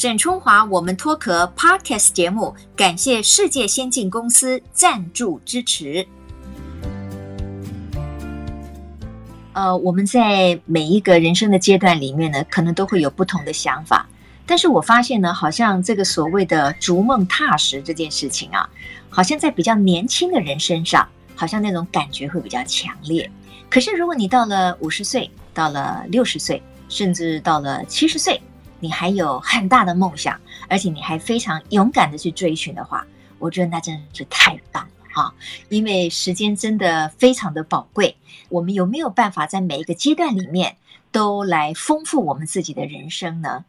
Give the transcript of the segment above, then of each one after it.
沈春华，我们脱壳 Podcast 节目，感谢世界先进公司赞助支持。呃，我们在每一个人生的阶段里面呢，可能都会有不同的想法。但是我发现呢，好像这个所谓的逐梦踏实这件事情啊，好像在比较年轻的人身上，好像那种感觉会比较强烈。可是如果你到了五十岁，到了六十岁，甚至到了七十岁，你还有很大的梦想，而且你还非常勇敢的去追寻的话，我觉得那真的是太棒了哈！因为时间真的非常的宝贵，我们有没有办法在每一个阶段里面都来丰富我们自己的人生呢？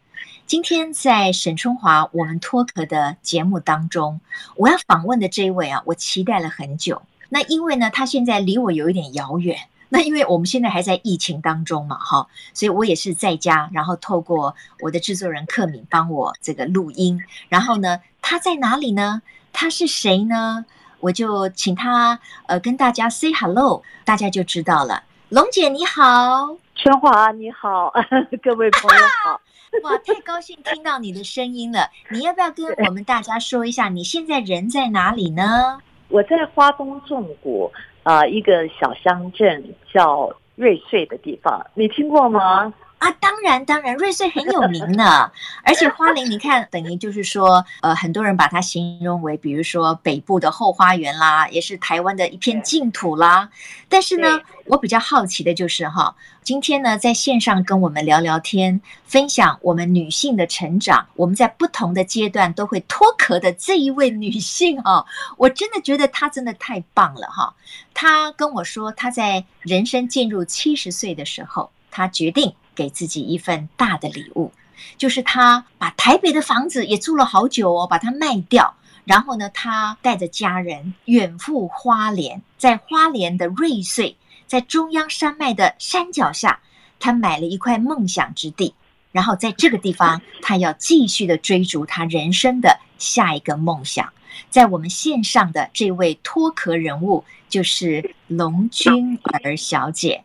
今天在沈春华我们脱壳的节目当中，我要访问的这一位啊，我期待了很久。那因为呢，他现在离我有一点遥远。那因为我们现在还在疫情当中嘛，哈，所以我也是在家，然后透过我的制作人克敏帮我这个录音。然后呢，他在哪里呢？他是谁呢？我就请他呃跟大家 say hello，大家就知道了。龙姐你好，春华你好，各位朋友好，哇，太高兴听到你的声音了。你要不要跟我们大家说一下，你现在人在哪里呢？我在花东纵谷。啊、一个小乡镇叫瑞穗的地方，你听过吗？啊，当然，当然，瑞穗很有名呢。而且花莲，你看，等于就是说，呃，很多人把它形容为，比如说北部的后花园啦，也是台湾的一片净土啦。但是呢，我比较好奇的就是哈，今天呢，在线上跟我们聊聊天，分享我们女性的成长，我们在不同的阶段都会脱壳的这一位女性哈，我真的觉得她真的太棒了哈。她跟我说，她在人生进入七十岁的时候，她决定。给自己一份大的礼物，就是他把台北的房子也住了好久哦，把它卖掉，然后呢，他带着家人远赴花莲，在花莲的瑞穗，在中央山脉的山脚下，他买了一块梦想之地，然后在这个地方，他要继续的追逐他人生的下一个梦想。在我们线上的这位脱壳人物，就是龙君儿小姐。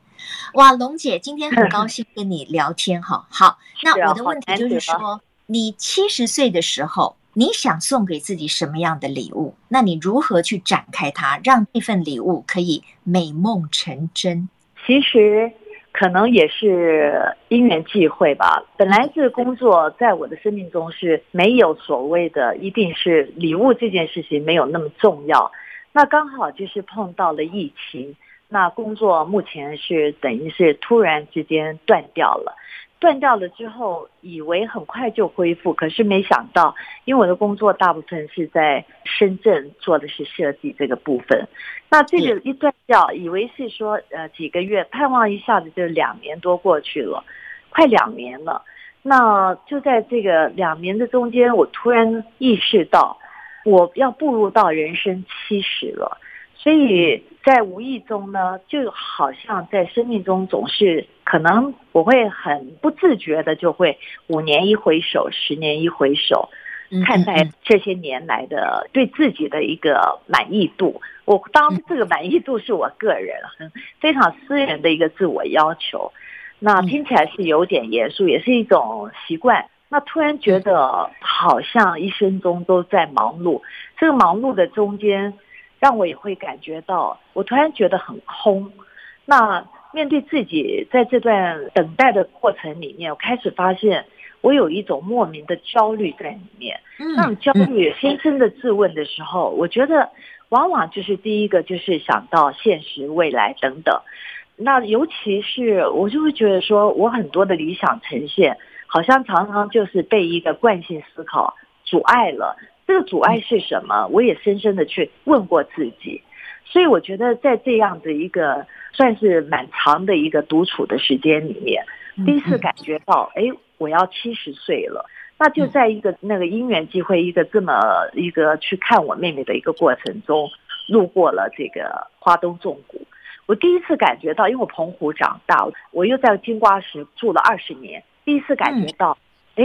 哇，龙姐，今天很高兴跟你聊天哈。好，那我的问题就是说，你七十岁的时候，你想送给自己什么样的礼物？那你如何去展开它，让这份礼物可以美梦成真？其实可能也是因缘际会吧。本来这个工作在我的生命中是没有所谓的，一定是礼物这件事情没有那么重要。那刚好就是碰到了疫情。那工作目前是等于是突然之间断掉了，断掉了之后，以为很快就恢复，可是没想到，因为我的工作大部分是在深圳做的是设计这个部分，那这个一断掉，以为是说呃几个月，盼望一下子就两年多过去了，快两年了。那就在这个两年的中间，我突然意识到，我要步入到人生七十了。所以在无意中呢，就好像在生命中总是可能我会很不自觉的就会五年一回首，十年一回首，看待这些年来的对自己的一个满意度。我当这个满意度是我个人很 非常私人的一个自我要求。那听起来是有点严肃，也是一种习惯。那突然觉得好像一生中都在忙碌，这个忙碌的中间。让我也会感觉到，我突然觉得很空。那面对自己在这段等待的过程里面，我开始发现我有一种莫名的焦虑在里面。那种焦虑，深深的自问的时候，我觉得往往就是第一个就是想到现实、未来等等。那尤其是我就会觉得说，我很多的理想呈现，好像常常就是被一个惯性思考阻碍了。这个阻碍是什么？我也深深的去问过自己，所以我觉得在这样的一个算是蛮长的一个独处的时间里面，第一次感觉到，哎，我要七十岁了。那就在一个那个因缘机会，一个这么一个去看我妹妹的一个过程中，路过了这个花东纵谷，我第一次感觉到，因为我澎湖长大，我又在金瓜石住了二十年，第一次感觉到，哎。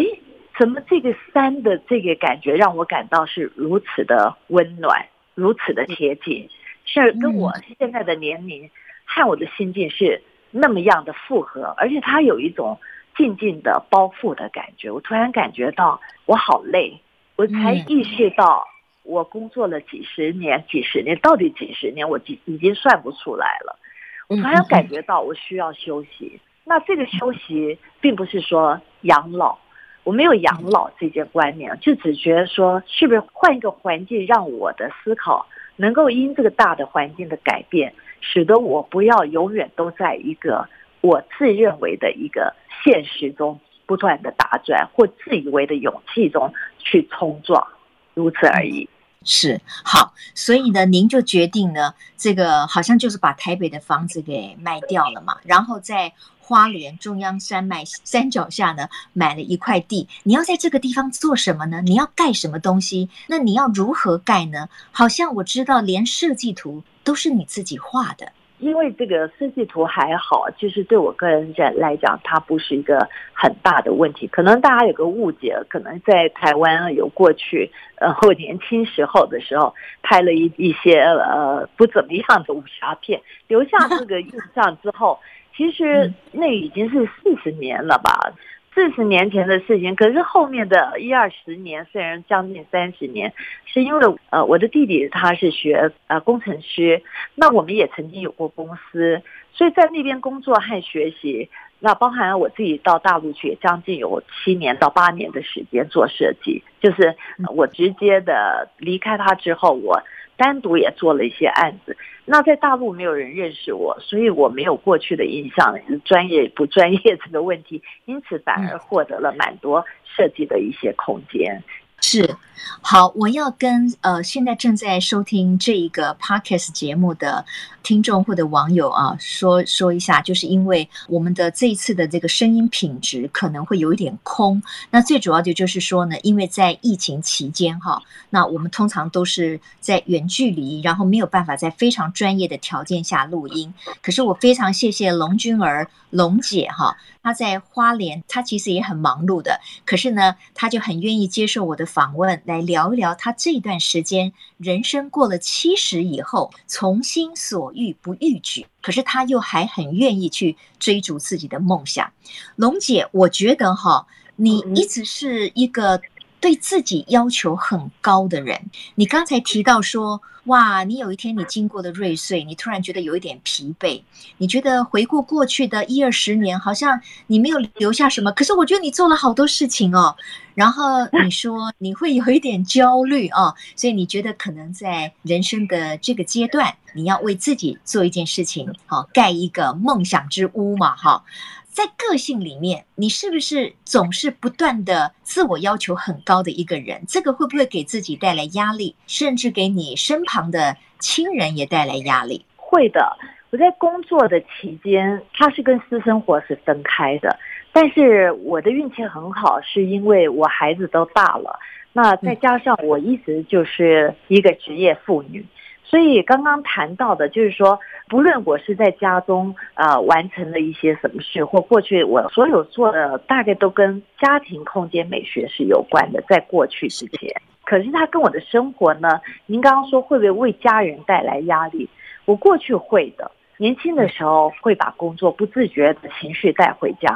怎么这个山的这个感觉让我感到是如此的温暖，如此的贴近，是跟我现在的年龄和我的心境是那么样的符合，而且它有一种静静的包覆的感觉。我突然感觉到我好累，我才意识到我工作了几十年，几十年到底几十年，我已经算不出来了。我突然感觉到我需要休息。那这个休息并不是说养老，我没有养老这件观念，就只觉得说是不是换一个环境，让我的思考能够因这个大的环境的改变，使得我不要永远都在一个我自认为的一个现实中不断的打转，或自以为的勇气中去冲撞，如此而已。是好，所以呢，您就决定呢，这个好像就是把台北的房子给卖掉了嘛，然后在花莲中央山脉山脚下呢，买了一块地。你要在这个地方做什么呢？你要盖什么东西？那你要如何盖呢？好像我知道，连设计图都是你自己画的。因为这个设计图还好，就是对我个人来讲，它不是一个很大的问题。可能大家有个误解，可能在台湾有过去，呃，我年轻时候的时候拍了一一些呃不怎么样的武侠片，留下这个印象之后，其实那已经是四十年了吧。四十年前的事情，可是后面的一二十年，虽然将近三十年，是因为呃，我的弟弟他是学呃工程师，那我们也曾经有过公司，所以在那边工作和学习，那包含我自己到大陆去，也将近有七年到八年的时间做设计，就是我直接的离开他之后，我。单独也做了一些案子，那在大陆没有人认识我，所以我没有过去的印象，专业不专业这个问题，因此反而获得了蛮多设计的一些空间。是，好，我要跟呃现在正在收听这一个 podcast 节目的听众或者网友啊说说一下，就是因为我们的这一次的这个声音品质可能会有一点空，那最主要的就是说呢，因为在疫情期间哈，那我们通常都是在远距离，然后没有办法在非常专业的条件下录音。可是我非常谢谢龙君儿龙姐哈，她在花莲，她其实也很忙碌的，可是呢，她就很愿意接受我的访问来聊一聊他这段时间人生过了七十以后，从心所欲不逾矩，可是他又还很愿意去追逐自己的梦想。龙姐，我觉得哈，你一直是一个对自己要求很高的人。你刚才提到说，哇，你有一天你经过了瑞穗，你突然觉得有一点疲惫，你觉得回顾过去的一二十年，好像你没有留下什么。可是我觉得你做了好多事情哦。然后你说你会有一点焦虑啊，所以你觉得可能在人生的这个阶段，你要为自己做一件事情，好，盖一个梦想之屋嘛，哈。在个性里面，你是不是总是不断的自我要求很高的一个人？这个会不会给自己带来压力，甚至给你身旁的亲人也带来压力？会的。我在工作的期间，它是跟私生活是分开的。但是我的运气很好，是因为我孩子都大了，那再加上我一直就是一个职业妇女。所以刚刚谈到的，就是说，不论我是在家中啊、呃、完成了一些什么事，或过去我所有做的大概都跟家庭空间美学是有关的，在过去之前。可是他跟我的生活呢，您刚刚说会不会为家人带来压力？我过去会的，年轻的时候会把工作不自觉的情绪带回家。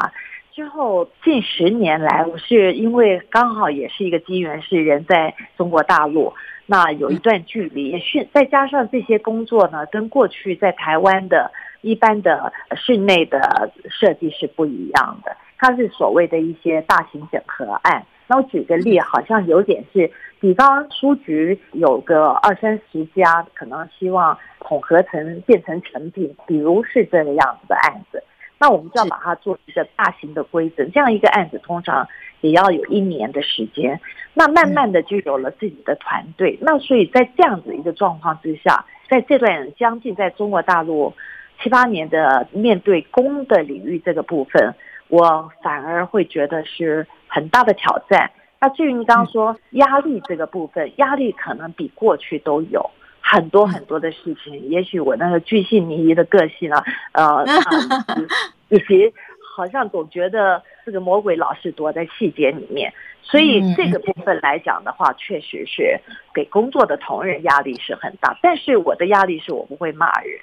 之后近十年来，我是因为刚好也是一个机缘，是人在中国大陆。那有一段距离，也是再加上这些工作呢，跟过去在台湾的一般的室内的设计是不一样的。它是所谓的一些大型整合案。那我举个例，好像有点是，比方书局有个二三十家，可能希望统合成变成成品，比如是这个样子的案子。那我们就要把它做一个大型的规则，这样一个案子通常也要有一年的时间。那慢慢的就有了自己的团队。那所以在这样子一个状况之下，在这段将近在中国大陆七八年的面对公的领域这个部分，我反而会觉得是很大的挑战。那至于你刚刚说压力这个部分，压力可能比过去都有。很多很多的事情，也许我那个巨细靡遗的个性啊，呃，以及好像总觉得这个魔鬼老是躲在细节里面，所以这个部分来讲的话，确实是给工作的同仁压力是很大。但是我的压力是我不会骂人，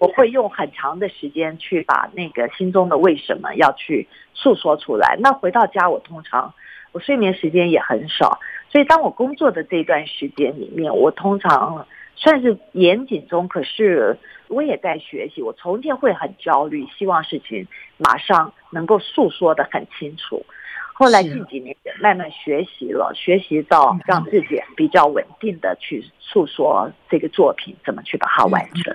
我会用很长的时间去把那个心中的为什么要去诉说出来。那回到家，我通常我睡眠时间也很少，所以当我工作的这段时间里面，我通常算是严谨中，可是我也在学习。我从前会很焦虑，希望事情马上能够诉说的很清楚。后来近几年也慢慢学习了，学习到让自己比较稳定的去诉说这个作品，怎么去把它完成。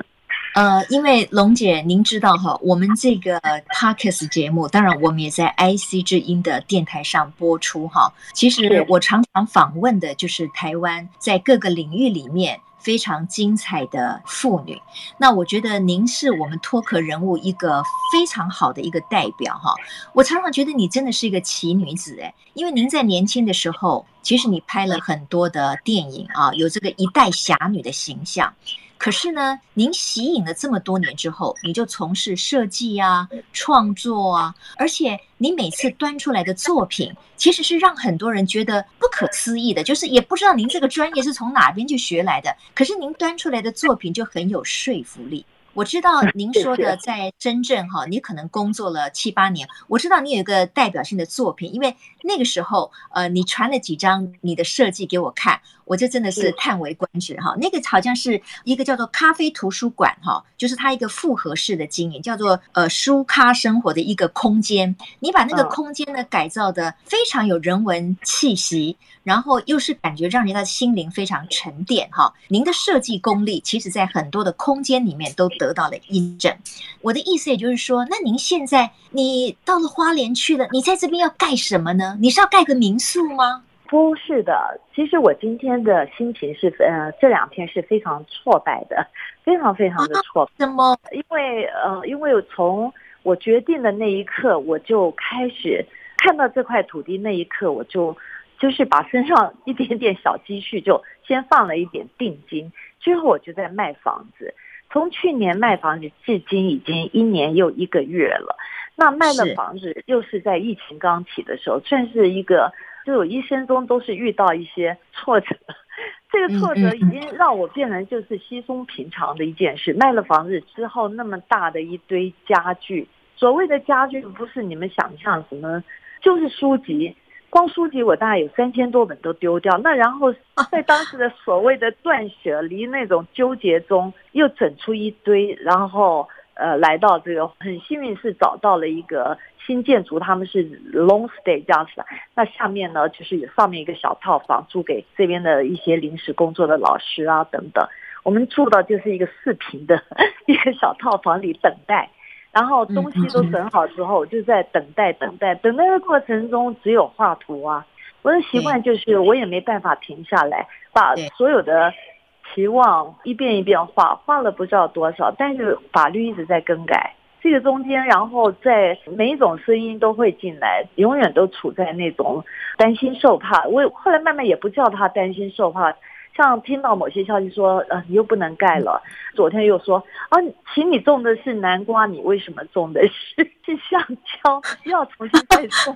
呃，因为龙姐您知道哈，我们这个 Podcast 节目，当然我们也在 IC 之音的电台上播出哈。其实我常常访问的就是台湾在各个领域里面。非常精彩的妇女，那我觉得您是我们脱壳人物一个非常好的一个代表哈。我常常觉得你真的是一个奇女子哎，因为您在年轻的时候，其实你拍了很多的电影啊，有这个一代侠女的形象。可是呢，您息影了这么多年之后，你就从事设计啊、创作啊，而且你每次端出来的作品，其实是让很多人觉得不可思议的，就是也不知道您这个专业是从哪边去学来的。可是您端出来的作品就很有说服力。我知道 您说的在深圳哈，你可能工作了七八年。我知道你有一个代表性的作品，因为那个时候呃，你传了几张你的设计给我看。我这真的是叹为观止哈，那个好像是一个叫做咖啡图书馆哈，就是它一个复合式的经营，叫做呃书咖生活的一个空间。你把那个空间呢改造的非常有人文气息，然后又是感觉让人的心灵非常沉淀哈。您的设计功力，其实在很多的空间里面都得到了印证。我的意思也就是说，那您现在你到了花莲去了，你在这边要盖什么呢？你是要盖个民宿吗？不是的，其实我今天的心情是，呃，这两天是非常挫败的，非常非常的挫败。什么？因为，呃，因为从我决定的那一刻，我就开始看到这块土地那一刻，我就就是把身上一点点小积蓄就先放了一点定金，之后我就在卖房子。从去年卖房子至今已经一年又一个月了，那卖了房子又是在疫情刚起的时候，算是一个。就我一生中都是遇到一些挫折，这个挫折已经让我变成就是稀松平常的一件事。卖了房子之后，那么大的一堆家具，所谓的家具不是你们想象什么，就是书籍，光书籍我大概有三千多本都丢掉。那然后在当时的所谓的断舍离那种纠结中，又整出一堆，然后呃来到这个很幸运是找到了一个。新建筑他们是 long stay 这样子的，那下面呢就是有上面一个小套房租给这边的一些临时工作的老师啊等等。我们住的就是一个四平的 一个小套房里等待，然后东西都整好之后就在等待等待，等待的过程中只有画图啊。我的习惯就是我也没办法停下来，把所有的期望一遍一遍画，画了不知道多少，但是法律一直在更改。这个中间，然后在每一种声音都会进来，永远都处在那种担心受怕。我后来慢慢也不叫他担心受怕，像听到某些消息说，呃，你又不能盖了。昨天又说，啊，请你种的是南瓜，你为什么种的是是香蕉？要重新再种。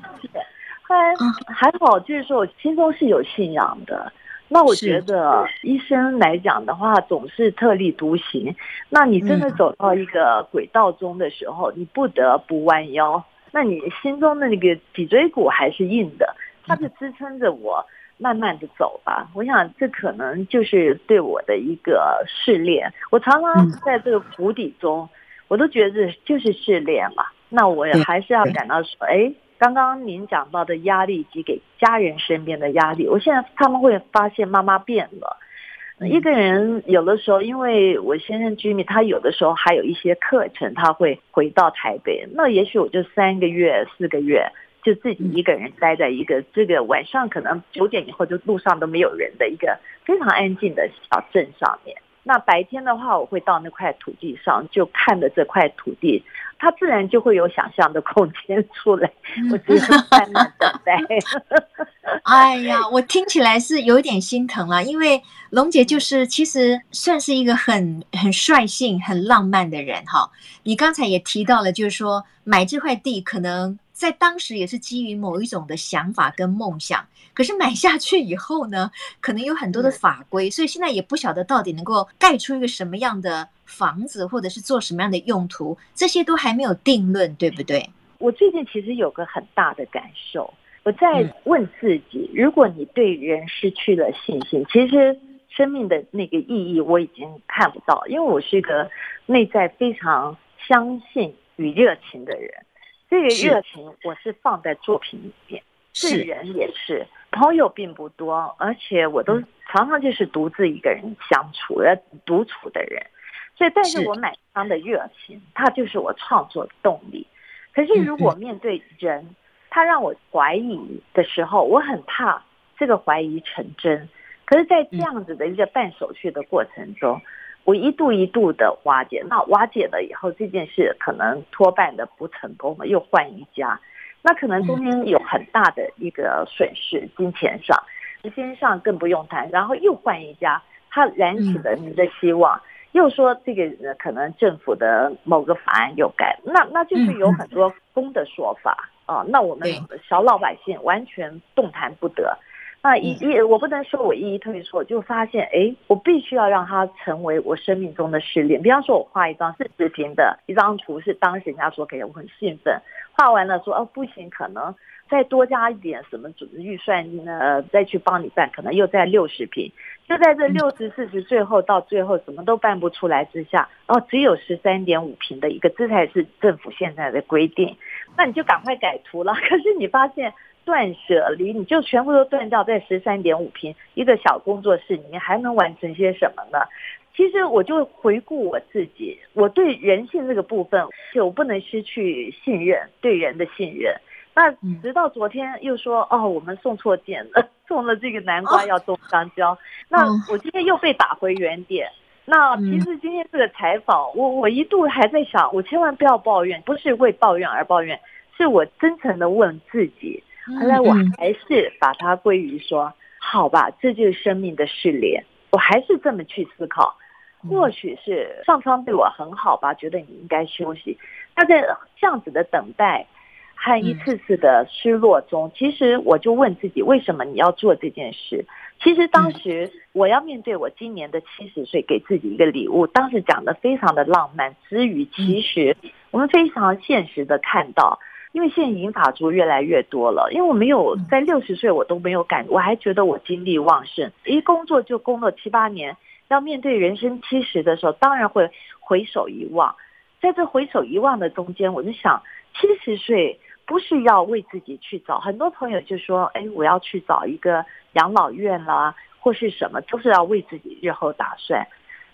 后来还好，就是说我心中是有信仰的。那我觉得医生来讲的话，总是特立独行。那你真的走到一个轨道中的时候，你不得不弯腰。那你心中的那个脊椎骨还是硬的，它是支撑着我慢慢的走吧。我想这可能就是对我的一个试炼。我常常在这个谷底中，我都觉得就是试炼嘛。那我也还是要感到说，哎。刚刚您讲到的压力以及给家人身边的压力，我现在他们会发现妈妈变了。一个人有的时候，因为我先生 Jimmy，他有的时候还有一些课程，他会回到台北。那也许我就三个月、四个月，就自己一个人待在一个这个晚上可能九点以后就路上都没有人的一个非常安静的小镇上面。那白天的话，我会到那块土地上，就看着这块土地。他自然就会有想象的空间出来，我只是慢慢等待。哎呀，我听起来是有点心疼了，因为龙姐就是其实算是一个很很率性、很浪漫的人哈。你刚才也提到了，就是说买这块地可能。在当时也是基于某一种的想法跟梦想，可是买下去以后呢，可能有很多的法规，所以现在也不晓得到底能够盖出一个什么样的房子，或者是做什么样的用途，这些都还没有定论，对不对？我最近其实有个很大的感受，我在问自己：如果你对人失去了信心，其实生命的那个意义我已经看不到，因为我是一个内在非常相信与热情的人。这个热情我是放在作品里面，是。人也是，朋友并不多，而且我都常常就是独自一个人相处，要独处的人，所以但是我满腔的热情，它就是我创作的动力。可是如果面对人，他让我怀疑的时候，我很怕这个怀疑成真。可是，在这样子的一个办手续的过程中，我一度一度的瓦解。那瓦解了以后，这件事可能拖办的不成功了，又换一家，那可能中间有很大的一个损失，金钱上、时间上更不用谈。然后又换一家，他燃起了你的希望。又说这个可能政府的某个法案又改，那那就是有很多公的说法啊，那我们小老百姓完全动弹不得。那一一我不能说我一一退缩，就发现哎，我必须要让它成为我生命中的试炼。比方说，我画一张四十平的一张图，是当时人家说给我很兴奋，画完了说哦不行，可能。再多加一点什么预算呢？再去帮你办，可能又在六十平。就在这六十四十，最后到最后什么都办不出来之下，哦，只有十三点五平的一个，这才是政府现在的规定。那你就赶快改图了。可是你发现断舍离，你就全部都断掉，在十三点五平一个小工作室里面还能完成些什么呢？其实我就回顾我自己，我对人性这个部分，就我不能失去信任，对人的信任。那直到昨天又说哦，我们送错件了，送了这个南瓜要种香蕉。那我今天又被打回原点。那其实今天这个采访，我我一度还在想，我千万不要抱怨，不是为抱怨而抱怨，是我真诚的问自己。后来我还是把它归于说，好吧，这就是生命的试炼。我还是这么去思考，或许是上苍对我很好吧，觉得你应该休息。那在这样子的等待。和一次次的失落中，其实我就问自己，为什么你要做这件事？其实当时我要面对我今年的七十岁，给自己一个礼物。当时讲的非常的浪漫，之余其实我们非常现实的看到，因为现在银发族越来越多了，因为我没有在六十岁我都没有感，我还觉得我精力旺盛，一工作就工作七八年，要面对人生七十的时候，当然会回首一望，在这回首一望的中间，我就想七十岁。不是要为自己去找，很多朋友就说：“哎，我要去找一个养老院啦，或是什么，都是要为自己日后打算。”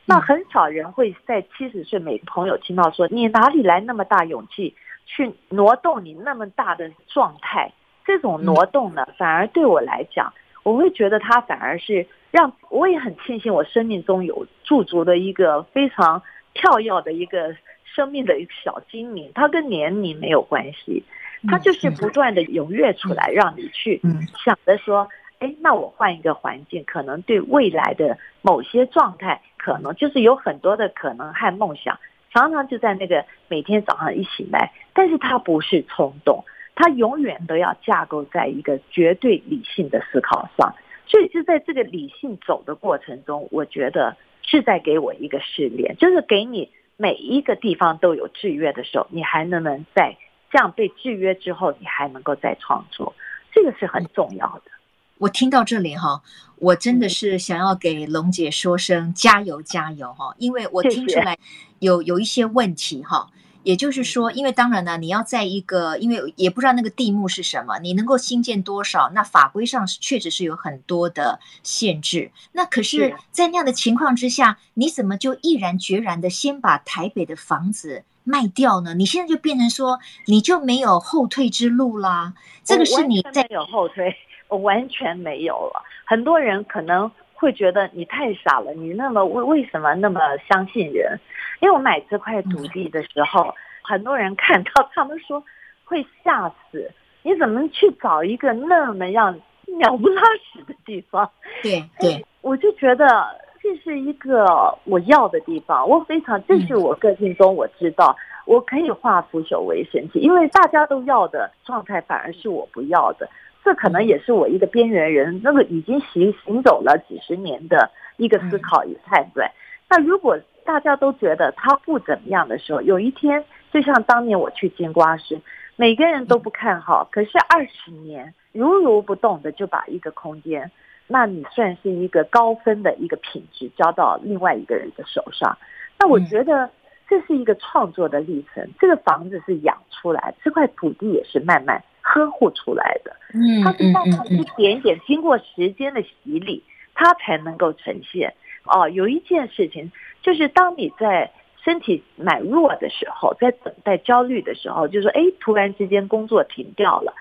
那很少人会在七十岁，每个朋友听到说：“你哪里来那么大勇气去挪动你那么大的状态？”这种挪动呢，反而对我来讲，我会觉得它反而是让我也很庆幸，我生命中有驻足的一个非常跳跃的一个生命的一个小精灵，它跟年龄没有关系。它就是不断的踊跃出来，让你去想着说，哎，那我换一个环境，可能对未来的某些状态，可能就是有很多的可能和梦想，常常就在那个每天早上一醒来，但是他不是冲动，他永远都要架构在一个绝对理性的思考上，所以就在这个理性走的过程中，我觉得是在给我一个试炼，就是给你每一个地方都有制约的时候，你还能不能在。这样被制约之后，你还能够再创作，这个是很重要的。我听到这里哈，我真的是想要给龙姐说声加油加油哈，因为我听出来有有一些问题哈。也就是说，因为当然呢，你要在一个，因为也不知道那个地目是什么，你能够新建多少，那法规上是确实是有很多的限制。那可是，在那样的情况之下，你怎么就毅然决然的先把台北的房子卖掉呢？你现在就变成说，你就没有后退之路啦。这个是你在有后退，我完全没有了。很多人可能会觉得你太傻了，你那么为为什么那么相信人？因为我买这块土地的时候，很多人看到他们说会吓死，你怎么去找一个那么样鸟不拉屎的地方？对对，我就觉得这是一个我要的地方，我非常，这是我个性中我知道，我可以化腐朽为神奇，因为大家都要的状态反而是我不要的，这可能也是我一个边缘人，那个已经行行走了几十年的一个思考与判断。那如果大家都觉得他不怎么样的时候，有一天，就像当年我去金瓜石，每个人都不看好，可是二十年如如不动的就把一个空间。那你算是一个高分的一个品质交到另外一个人的手上，那我觉得这是一个创作的历程。这个房子是养出来，这块土地也是慢慢呵护出来的。嗯，它是慢慢一点点经过时间的洗礼，它才能够呈现。哦，有一件事情就是，当你在身体蛮弱的时候，在等待焦虑的时候，就是说，哎，突然之间工作停掉了，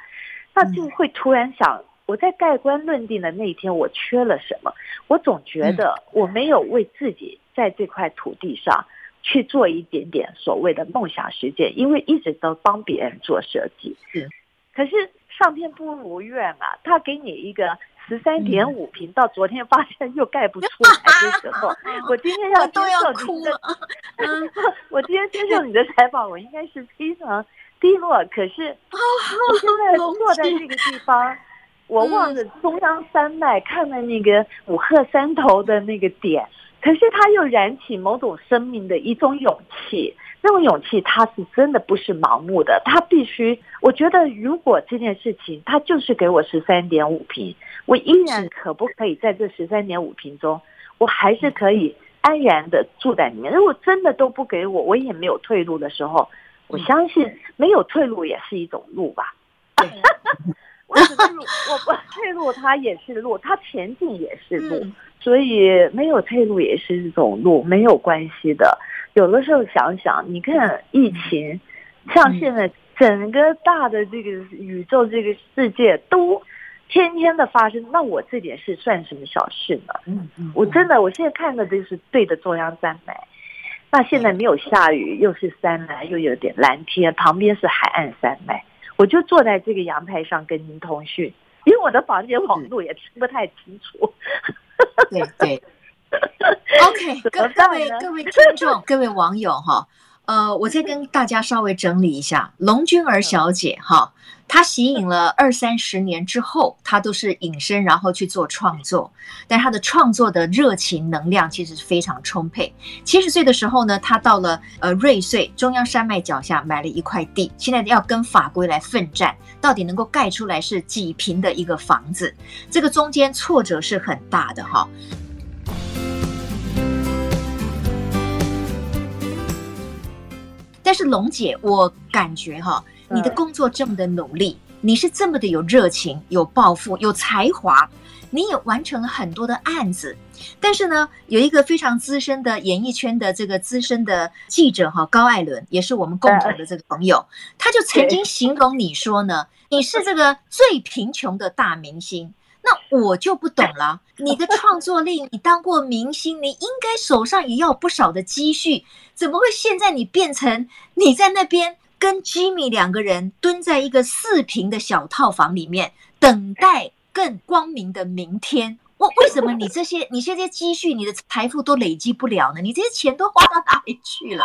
那就会突然想。我在盖棺论定的那一天，我缺了什么？我总觉得我没有为自己在这块土地上去做一点点所谓的梦想实践，因为一直都帮别人做设计。是，可是上天不如愿啊，他给你一个十三点五平，到昨天发现又盖不出来的时候，我今天要接受你的，我今天接受你的采访，我应该是非常低落。可是我现在坐在这个地方。我望着中央山脉，看了那个五鹤山头的那个点，可是它又燃起某种生命的一种勇气。那种勇气，它是真的不是盲目的，他必须。我觉得，如果这件事情他就是给我十三点五坪，我依然可不可以在这十三点五平中，我还是可以安然的住在里面。如果真的都不给我，我也没有退路的时候，我相信没有退路也是一种路吧。我只是路，我不退路，它也是路，它前进也是路，所以没有退路也是一种路，没有关系的。有的时候想想，你看疫情，像现在整个大的这个宇宙、这个世界都天天的发生，那我这点事算什么小事呢？嗯嗯，我真的，我现在看的就是对着中央山脉，那现在没有下雨，又是山脉，又有点蓝天，旁边是海岸山脉。我就坐在这个阳台上跟您通讯，因为我的房间网络也听不太清楚。对对，OK，各各位各位听众、各位网友哈。呃，我再跟大家稍微整理一下，龙君儿小姐哈，她息影了二三十年之后，她都是隐身，然后去做创作，但她的创作的热情能量其实是非常充沛。七十岁的时候呢，她到了呃瑞穗中央山脉脚下买了一块地，现在要跟法规来奋战，到底能够盖出来是几坪的一个房子，这个中间挫折是很大的哈。但是龙姐，我感觉哈，你的工作这么的努力，你是这么的有热情、有抱负、有才华，你也完成了很多的案子。但是呢，有一个非常资深的演艺圈的这个资深的记者哈，高艾伦也是我们共同的这个朋友，他就曾经形容你说呢，你是这个最贫穷的大明星。我就不懂了，你的创作力，你当过明星，你应该手上也要不少的积蓄，怎么会现在你变成你在那边跟 Jimmy 两个人蹲在一个四平的小套房里面，等待更光明的明天？为为什么你这些你这些积蓄、你的财富都累积不了呢？你这些钱都花到哪里去了？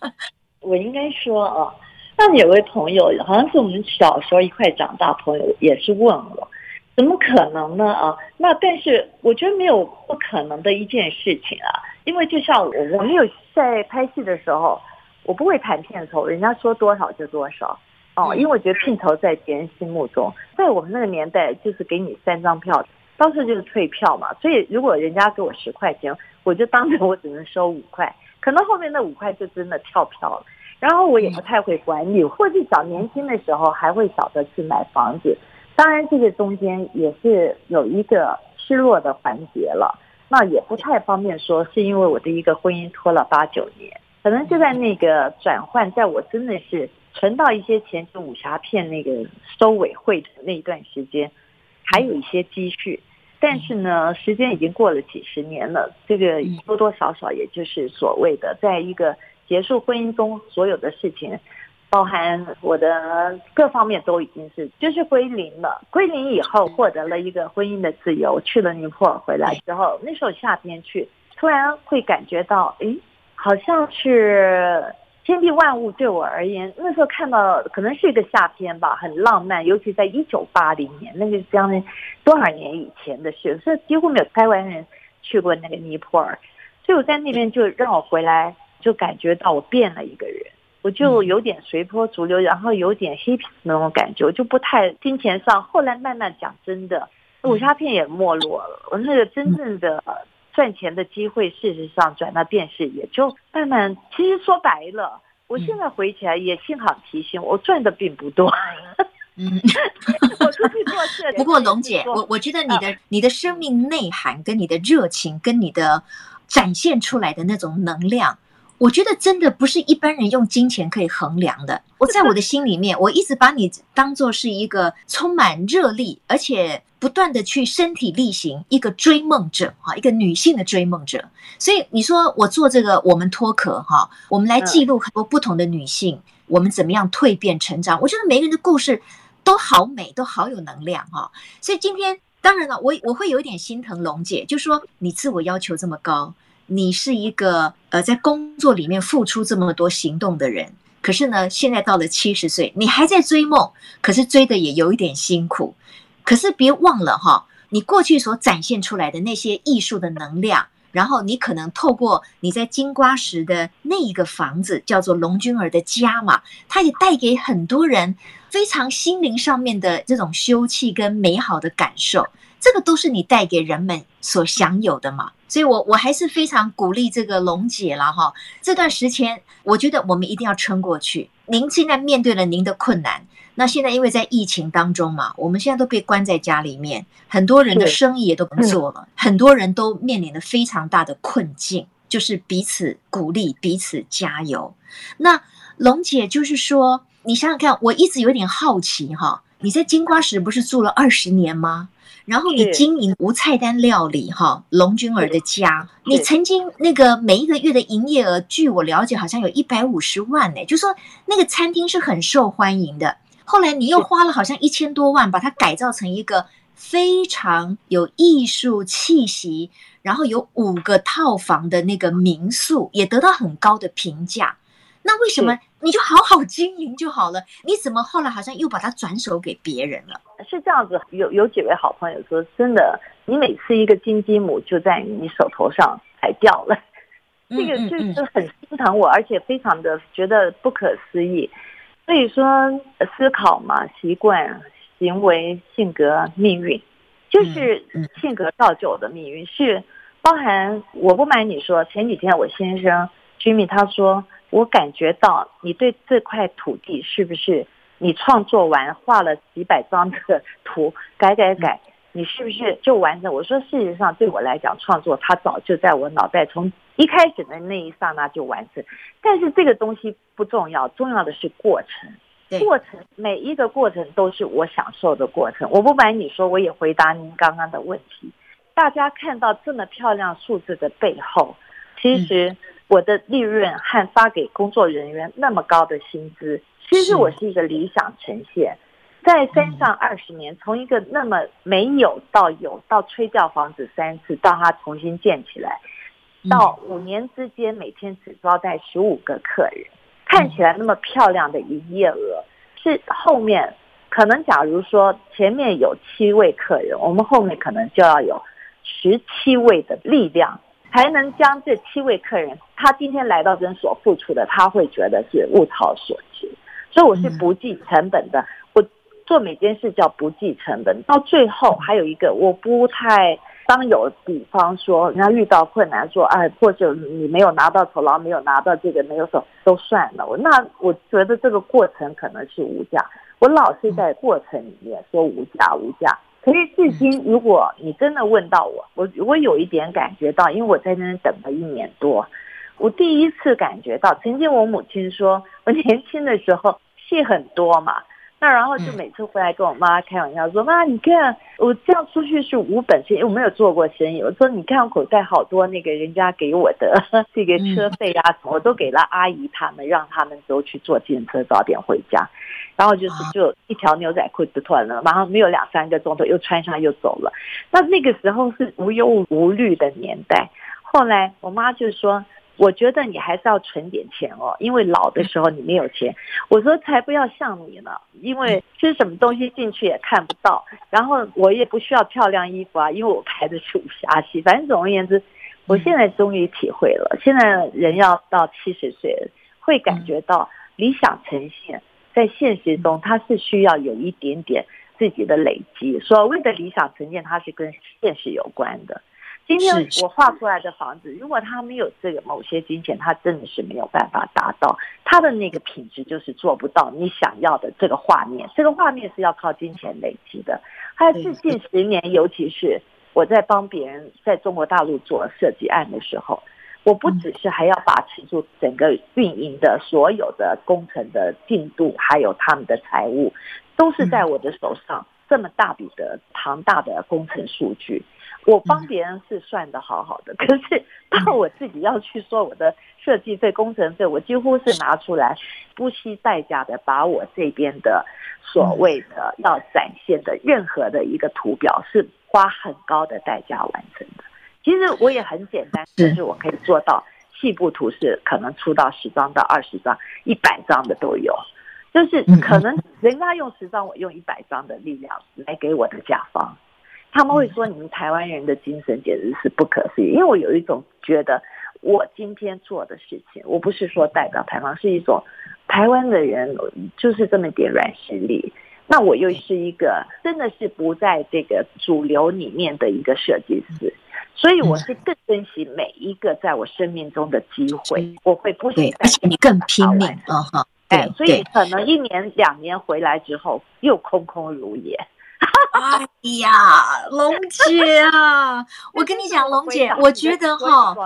我应该说啊，那有位朋友，好像是我们小时候一块长大朋友，也是问我。怎么可能呢？啊，那但是我觉得没有不可能的一件事情啊，因为就像我，我没有在拍戏的时候，我不会谈片酬，人家说多少就多少哦，因为我觉得片酬在别人心目中，在我们那个年代就是给你三张票，当时就是退票嘛，所以如果人家给我十块钱，我就当着我只能收五块，可能后面那五块就真的跳票了，然后我也不太会管理，或者早年轻的时候还会晓得去买房子。当然，这个中间也是有一个失落的环节了，那也不太方便说，是因为我的一个婚姻拖了八九年，可能就在那个转换，在我真的是存到一些钱，就武侠片那个收尾会的那一段时间，还有一些积蓄，但是呢，时间已经过了几十年了，这个多多少少也就是所谓的，在一个结束婚姻中所有的事情。包含我的各方面都已经是就是归零了，归零以后获得了一个婚姻的自由，去了尼泊尔回来之后，那时候夏天去，突然会感觉到，诶，好像是天地万物对我而言，那时候看到可能是一个夏天吧，很浪漫，尤其在一九八零年，那是将近多少年以前的事，所以几乎没有台湾人去过那个尼泊尔，所以我在那边就让我回来，就感觉到我变了一个人。我就有点随波逐流，然后有点 hippie 那种感觉，我就不太金钱上。后来慢慢讲真的，武侠片也没落了。我那个真正的赚钱的机会，事实上转到电视也就慢慢。其实说白了，我现在回起来也幸好提醒我赚的并不多。嗯，我出去做事。不过龙姐，我我觉得你的你的生命内涵跟你的热情跟你的展现出来的那种能量。我觉得真的不是一般人用金钱可以衡量的。我在我的心里面，我一直把你当做是一个充满热力，而且不断的去身体力行一个追梦者哈，一个女性的追梦者。所以你说我做这个，我们脱壳哈，我们来记录很多不同的女性，我们怎么样蜕变成长。我觉得每个人的故事都好美，都好有能量哈。所以今天当然了，我我会有一点心疼龙姐，就说你自我要求这么高。你是一个呃，在工作里面付出这么多行动的人，可是呢，现在到了七十岁，你还在追梦，可是追的也有一点辛苦。可是别忘了哈，你过去所展现出来的那些艺术的能量，然后你可能透过你在金瓜石的那一个房子，叫做龙君儿的家嘛，它也带给很多人非常心灵上面的这种休憩跟美好的感受。这个都是你带给人们所享有的嘛，所以我我还是非常鼓励这个龙姐了哈。这段时间，我觉得我们一定要撑过去。您现在面对了您的困难，那现在因为在疫情当中嘛，我们现在都被关在家里面，很多人的生意也都不做了，很多人都面临了非常大的困境，就是彼此鼓励，彼此加油。那龙姐就是说，你想想看，我一直有点好奇哈，你在金瓜石不是住了二十年吗？然后你经营无菜单料理哈，龙君儿的家，你曾经那个每一个月的营业额，据我了解好像有一百五十万呢，就说那个餐厅是很受欢迎的。后来你又花了好像一千多万，把它改造成一个非常有艺术气息，然后有五个套房的那个民宿，也得到很高的评价。那为什么你就好好经营就好了？你怎么后来好像又把它转手给别人了？是这样子，有有几位好朋友说，真的，你每次一个金鸡母就在你手头上还掉了，这个就是很心疼我，而且非常的觉得不可思议。所以说，思考嘛，习惯、行为、性格、命运，就是性格造就的命运，是包含。我不瞒你说，前几天我先生 Jimmy 他说。我感觉到你对这块土地是不是你创作完画了几百张的图，改改改，你是不是就完成？我说事实上对我来讲，创作它早就在我脑袋从一开始的那一刹那就完成。但是这个东西不重要，重要的是过程。过程每一个过程都是我享受的过程。我不瞒你说，我也回答您刚刚的问题。大家看到这么漂亮数字的背后，其实。我的利润和发给工作人员那么高的薪资，其实我是一个理想呈现。在山上二十年，从一个那么没有到有，到吹掉房子三次，到它重新建起来，到五年之间每天只招待十五个客人，看起来那么漂亮的营业额，是后面可能假如说前面有七位客人，我们后面可能就要有十七位的力量。才能将这七位客人，他今天来到诊所付出的，他会觉得是物超所值。所以我是不计成本的，我做每件事叫不计成本。到最后还有一个，我不太当有比方说，人家遇到困难说，哎，或者你没有拿到酬劳，没有拿到这个，没有说都算了。我那我觉得这个过程可能是无价。我老是在过程里面说无价无价。可是至今，如果你真的问到我，我我有一点感觉到，因为我在那边等了一年多，我第一次感觉到，曾经我母亲说，我年轻的时候戏很多嘛。那然后就每次回来跟我妈开玩笑说：“妈，你看我这样出去是无本生意，我没有做过生意。我说你看我口袋好多那个人家给我的 这个车费啊，我都给了阿姨他们，让他们都去坐电车早点回家。然后就是就一条牛仔裤就脱了，马上没有两三个钟头又穿上又走了。那那个时候是无忧无虑的年代。后来我妈就说。我觉得你还是要存点钱哦，因为老的时候你没有钱。我说才不要像你呢，因为吃什么东西进去也看不到，然后我也不需要漂亮衣服啊，因为我排的是武侠戏。反正总而言之，我现在终于体会了，现在人要到七十岁，会感觉到理想呈现，在现实中它是需要有一点点自己的累积。所谓的理想呈现，它是跟现实有关的。今天我画出来的房子，如果他没有这个某些金钱，他真的是没有办法达到他的那个品质，就是做不到你想要的这个画面。这个画面是要靠金钱累积的。还有最近十年，尤其是我在帮别人在中国大陆做设计案的时候，我不只是还要把持住整个运营的所有的工程的进度，还有他们的财务，都是在我的手上。这么大笔的庞大的工程数据。我帮别人是算的好好的，可是到我自己要去说我的设计费、工程费，我几乎是拿出来不惜代价的，把我这边的所谓的要展现的任何的一个图表是花很高的代价完成的。其实我也很简单，就是我可以做到细部图是可能出到十张到二十张、一百张的都有，就是可能人家用十张，我用一百张的力量来给我的甲方。他们会说：“你们台湾人的精神简直是不可思议。”因为我有一种觉得，我今天做的事情，我不是说代表台湾，是一种台湾的人就是这么点软实力。那我又是一个真的是不在这个主流里面的一个设计师，所以我是更珍惜每一个在我生命中的机会。我会不惜而且，你更拼命啊！哈，哎，所以可能一年两年回来之后，又空空如也。哎呀，龙姐啊，我跟你讲，龙姐，我觉得哈，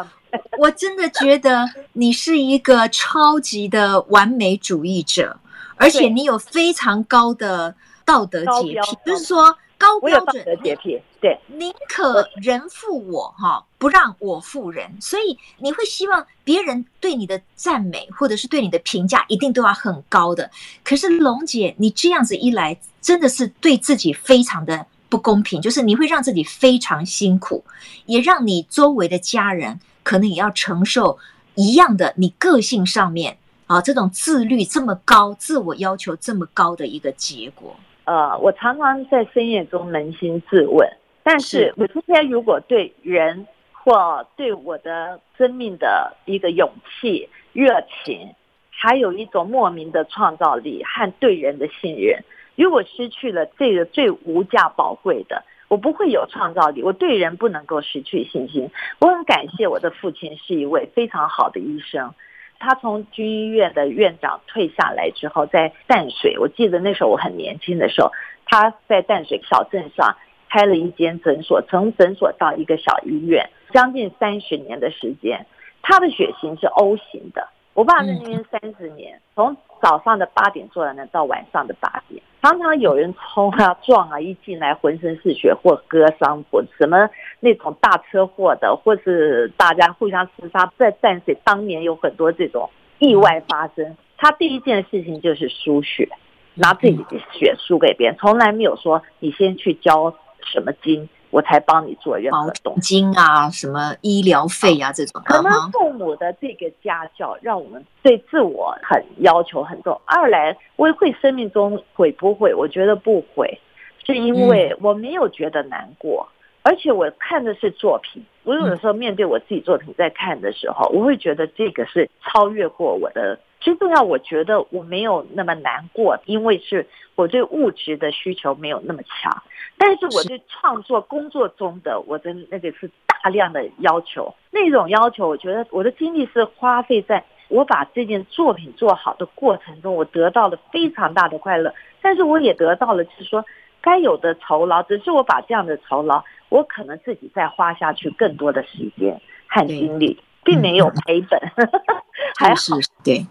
我真的觉得你是一个超级的完美主义者，而且你有非常高的道德洁癖，就是说。高标准的洁癖，对，宁可人负我哈，不让我负人，所以你会希望别人对你的赞美或者是对你的评价一定都要很高的。可是龙姐，你这样子一来，真的是对自己非常的不公平，就是你会让自己非常辛苦，也让你周围的家人可能也要承受一样的你个性上面啊这种自律这么高、自我要求这么高的一个结果。呃，我常常在深夜中扪心自问，但是我今天如果对人或对我的生命的一个勇气、热情，还有一种莫名的创造力和对人的信任，如果失去了这个最无价宝贵的，我不会有创造力，我对人不能够失去信心。我很感谢我的父亲是一位非常好的医生。他从军医院的院长退下来之后，在淡水，我记得那时候我很年轻的时候，他在淡水小镇上开了一间诊所，从诊所到一个小医院，将近三十年的时间。他的血型是 O 型的，我爸在那边三十年，从早上的八点做到那到晚上的八点。常常有人冲啊撞啊，一进来浑身是血或割伤或什么那种大车祸的，或是大家互相厮杀，在淡水当年有很多这种意外发生。他第一件事情就是输血，拿自己的血输给别人，从来没有说你先去交什么金。我才帮你做任何东西，金啊，什么医疗费啊，这种。可能父母的这个家教，让我们对自我很要求很重。二来，我会生命中悔不悔？我觉得不悔，是因为我没有觉得难过，而且我看的是作品。我有的时候面对我自己作品在看的时候，我会觉得这个是超越过我的。最重要，我觉得我没有那么难过，因为是我对物质的需求没有那么强。但是我对创作工作中的我的那个是大量的要求，那种要求，我觉得我的精力是花费在我把这件作品做好的过程中，我得到了非常大的快乐。但是我也得到了，就是说该有的酬劳，只是我把这样的酬劳，我可能自己再花下去更多的时间和精力。并没有赔本，嗯、还好。是对。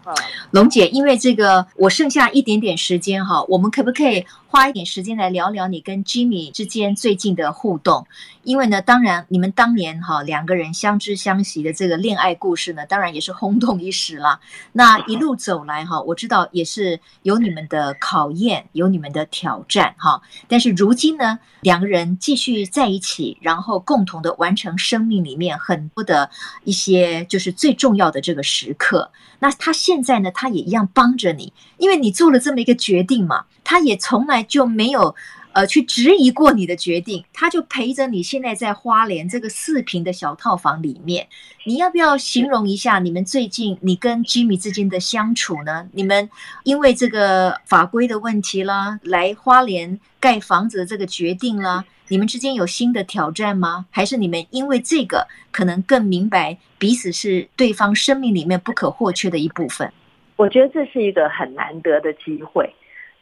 龙姐，因为这个，我剩下一点点时间哈，我们可不可以花一点时间来聊聊你跟 Jimmy 之间最近的互动，因为呢，当然你们当年哈两个人相知相惜的这个恋爱故事呢，当然也是轰动一时了。那一路走来哈，我知道也是有你们的考验，有你们的挑战哈。但是如今呢，两个人继续在一起，然后共同的完成生命里面很多的一些就是最重要的这个时刻。那他现在呢，他也一样帮着你，因为你做了这么一个决定嘛，他也从来就没有呃去质疑过你的决定，他就陪着你现在在花莲这个四坪的小套房里面。你要不要形容一下你们最近你跟 Jimmy 之间的相处呢？你们因为这个法规的问题啦，来花莲盖房子的这个决定啦。你们之间有新的挑战吗？还是你们因为这个可能更明白彼此是对方生命里面不可或缺的一部分？我觉得这是一个很难得的机会，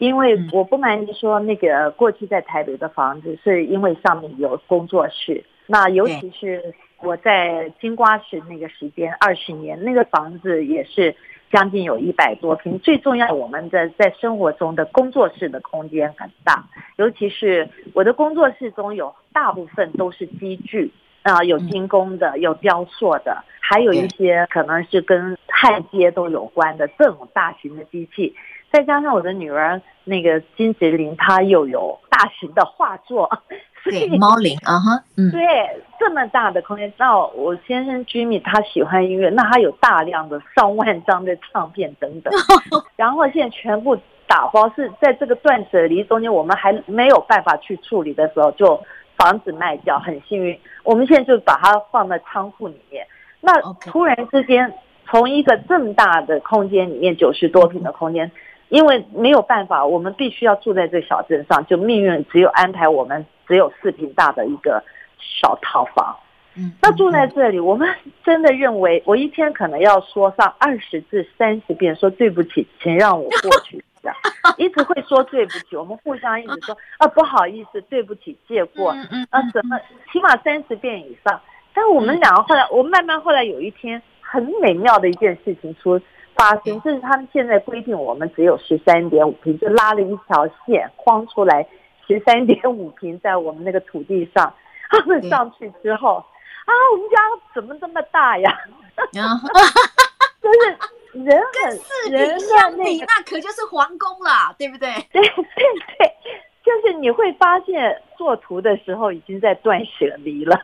因为我不瞒您说，那个过去在台北的房子是因为上面有工作室，那尤其是我在金瓜石那个时间二十年，那个房子也是。将近有一百多平，最重要，我们的在生活中的工作室的空间很大，尤其是我的工作室中有大部分都是机具啊，有精工的，有雕塑的，还有一些可能是跟焊接都有关的这种大型的机器，再加上我的女儿那个金杰林，她又有大型的画作。对，猫林啊哈，嗯，对，这么大的空间，那我先生 Jimmy 他喜欢音乐，那他有大量的上万张的唱片等等，然后现在全部打包，是在这个断舍离中间，我们还没有办法去处理的时候，就房子卖掉，很幸运，我们现在就把它放在仓库里面。那突然之间，从一个这么大的空间里面，九十多平的空间。因为没有办法，我们必须要住在这小镇上，就命运只有安排我们只有四平大的一个小套房。嗯，那住在这里，我们真的认为，我一天可能要说上二十至三十遍说对不起，请让我过去一下，一直会说对不起，我们互相一直说啊不好意思，对不起，借过，啊怎么起码三十遍以上。但我们两个后来，我慢慢后来有一天很美妙的一件事情出。发行，这是他们现在规定，我们只有十三点五平，就拉了一条线框出来，十三点五平在我们那个土地上。他们上去之后，啊，我们家怎么这么大呀？就是人很跟四坪相比，那可就是皇宫了，对不对？对对对。就是你会发现做图的时候已经在断舍离了，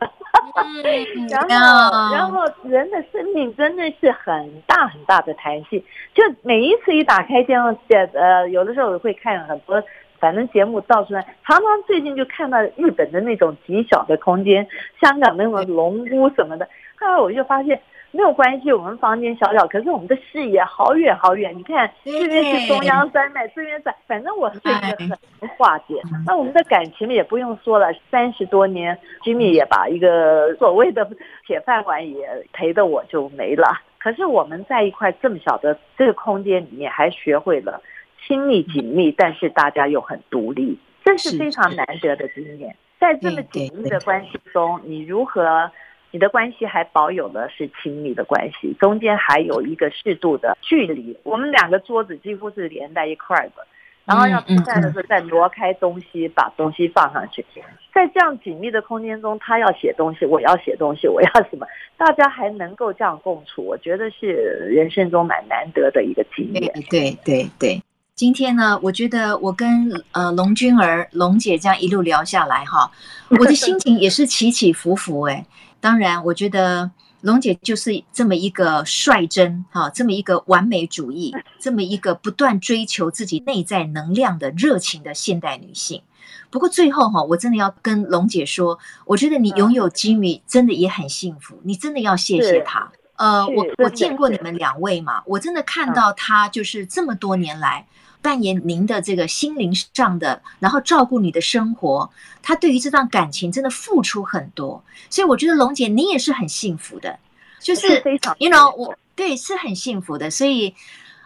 然后然后人的生命真的是很大很大的弹性，就每一次一打开电视，呃，有的时候我会看很多，反正节目到处来，常常最近就看到日本的那种极小的空间，香港那种龙屋什么的，后来我就发现。没有关系，我们房间小小，可是我们的视野好远好远。你看，这边是中央山脉，这边在，反正我是一个很化解。那我们的感情也不用说了，三十多年，Jimmy 也把一个所谓的铁饭碗也陪的我就没了。可是我们在一块这么小的这个空间里面，还学会了亲密紧密，但是大家又很独立，这是非常难得的经验。在这么紧密的关系中，你如何？你的关系还保有的是亲密的关系，中间还有一个适度的距离。我们两个桌子几乎是连在一块的，然后要吃饭的时候再挪开东西，把东西放上去。在这样紧密的空间中，他要写东西，我要写东西，我要什么？大家还能够这样共处，我觉得是人生中蛮难得的一个经验。对对对对，今天呢，我觉得我跟呃龙君儿龙姐这样一路聊下来哈，我的心情也是起起伏伏哎。当然，我觉得龙姐就是这么一个率真哈，这么一个完美主义，这么一个不断追求自己内在能量的热情的现代女性。不过最后哈，我真的要跟龙姐说，我觉得你拥有 Jimmy 真的也很幸福，你真的要谢谢他。呃，我我见过你们两位嘛，我真的看到他就是这么多年来。扮演您的这个心灵上的，然后照顾你的生活，他对于这段感情真的付出很多，所以我觉得龙姐你也是很幸福的，就是非常，you know，我对是很幸福的，所以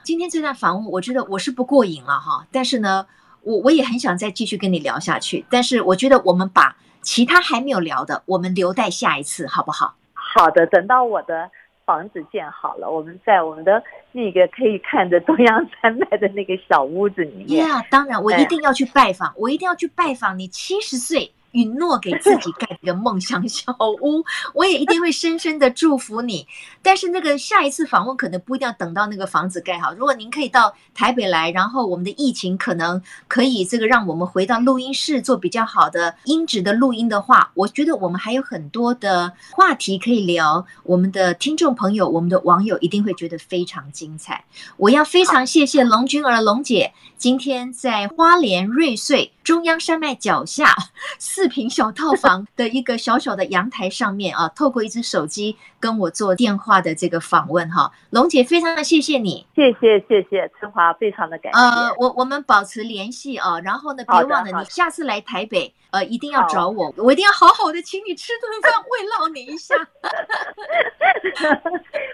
今天这段访问，我觉得我是不过瘾了哈，但是呢，我我也很想再继续跟你聊下去，但是我觉得我们把其他还没有聊的，我们留待下一次，好不好？好的，等到我的。房子建好了，我们在我们的那个可以看着中央山脉的那个小屋子里面。呀，当然，我一定要去拜访，我一定要去拜访你七十岁。允诺给自己盖一个梦想小屋，我也一定会深深的祝福你。但是那个下一次访问可能不一定要等到那个房子盖好。如果您可以到台北来，然后我们的疫情可能可以这个让我们回到录音室做比较好的音质的录音的话，我觉得我们还有很多的话题可以聊。我们的听众朋友，我们的网友一定会觉得非常精彩。我要非常谢谢龙君儿龙姐今天在花莲瑞穗中央山脉脚下 四。四坪小套房的一个小小的阳台上面啊，透过一只手机跟我做电话的这个访问哈，龙姐非常的谢谢你，谢谢谢谢春华，非常的感谢。呃，我我们保持联系啊，然后呢，别忘了你下次来台北，呃，一定要找我，我一定要好好的请你吃顿饭，慰劳你一下。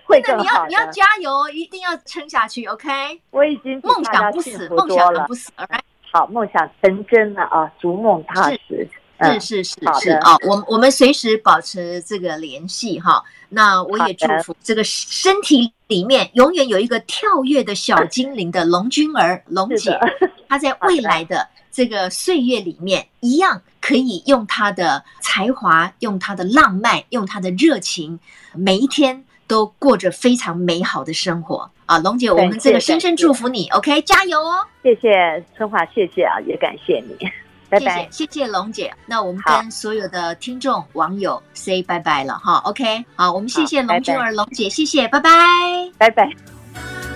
会更好的。你要你要加油，一定要撑下去，OK？我已经梦想不死，梦想不死，right? 好，梦想成真了啊，逐梦踏实。是是是是啊，我我们随时保持这个联系哈。那我也祝福这个身体里面永远有一个跳跃的小精灵的龙君儿龙姐，她在 未来的这个岁月里面，一样可以用她的才华，用她的浪漫，用她的热情，每一天都过着非常美好的生活啊！龙姐，我们这个深深祝福你，OK，加油哦！谢谢春华，谢谢啊，也感谢你。拜拜，谢谢谢谢龙姐，那我们跟所有的听众网友 say 拜拜了哈，OK，好，我们谢谢龙君儿龙姐，谢谢，拜拜，拜拜。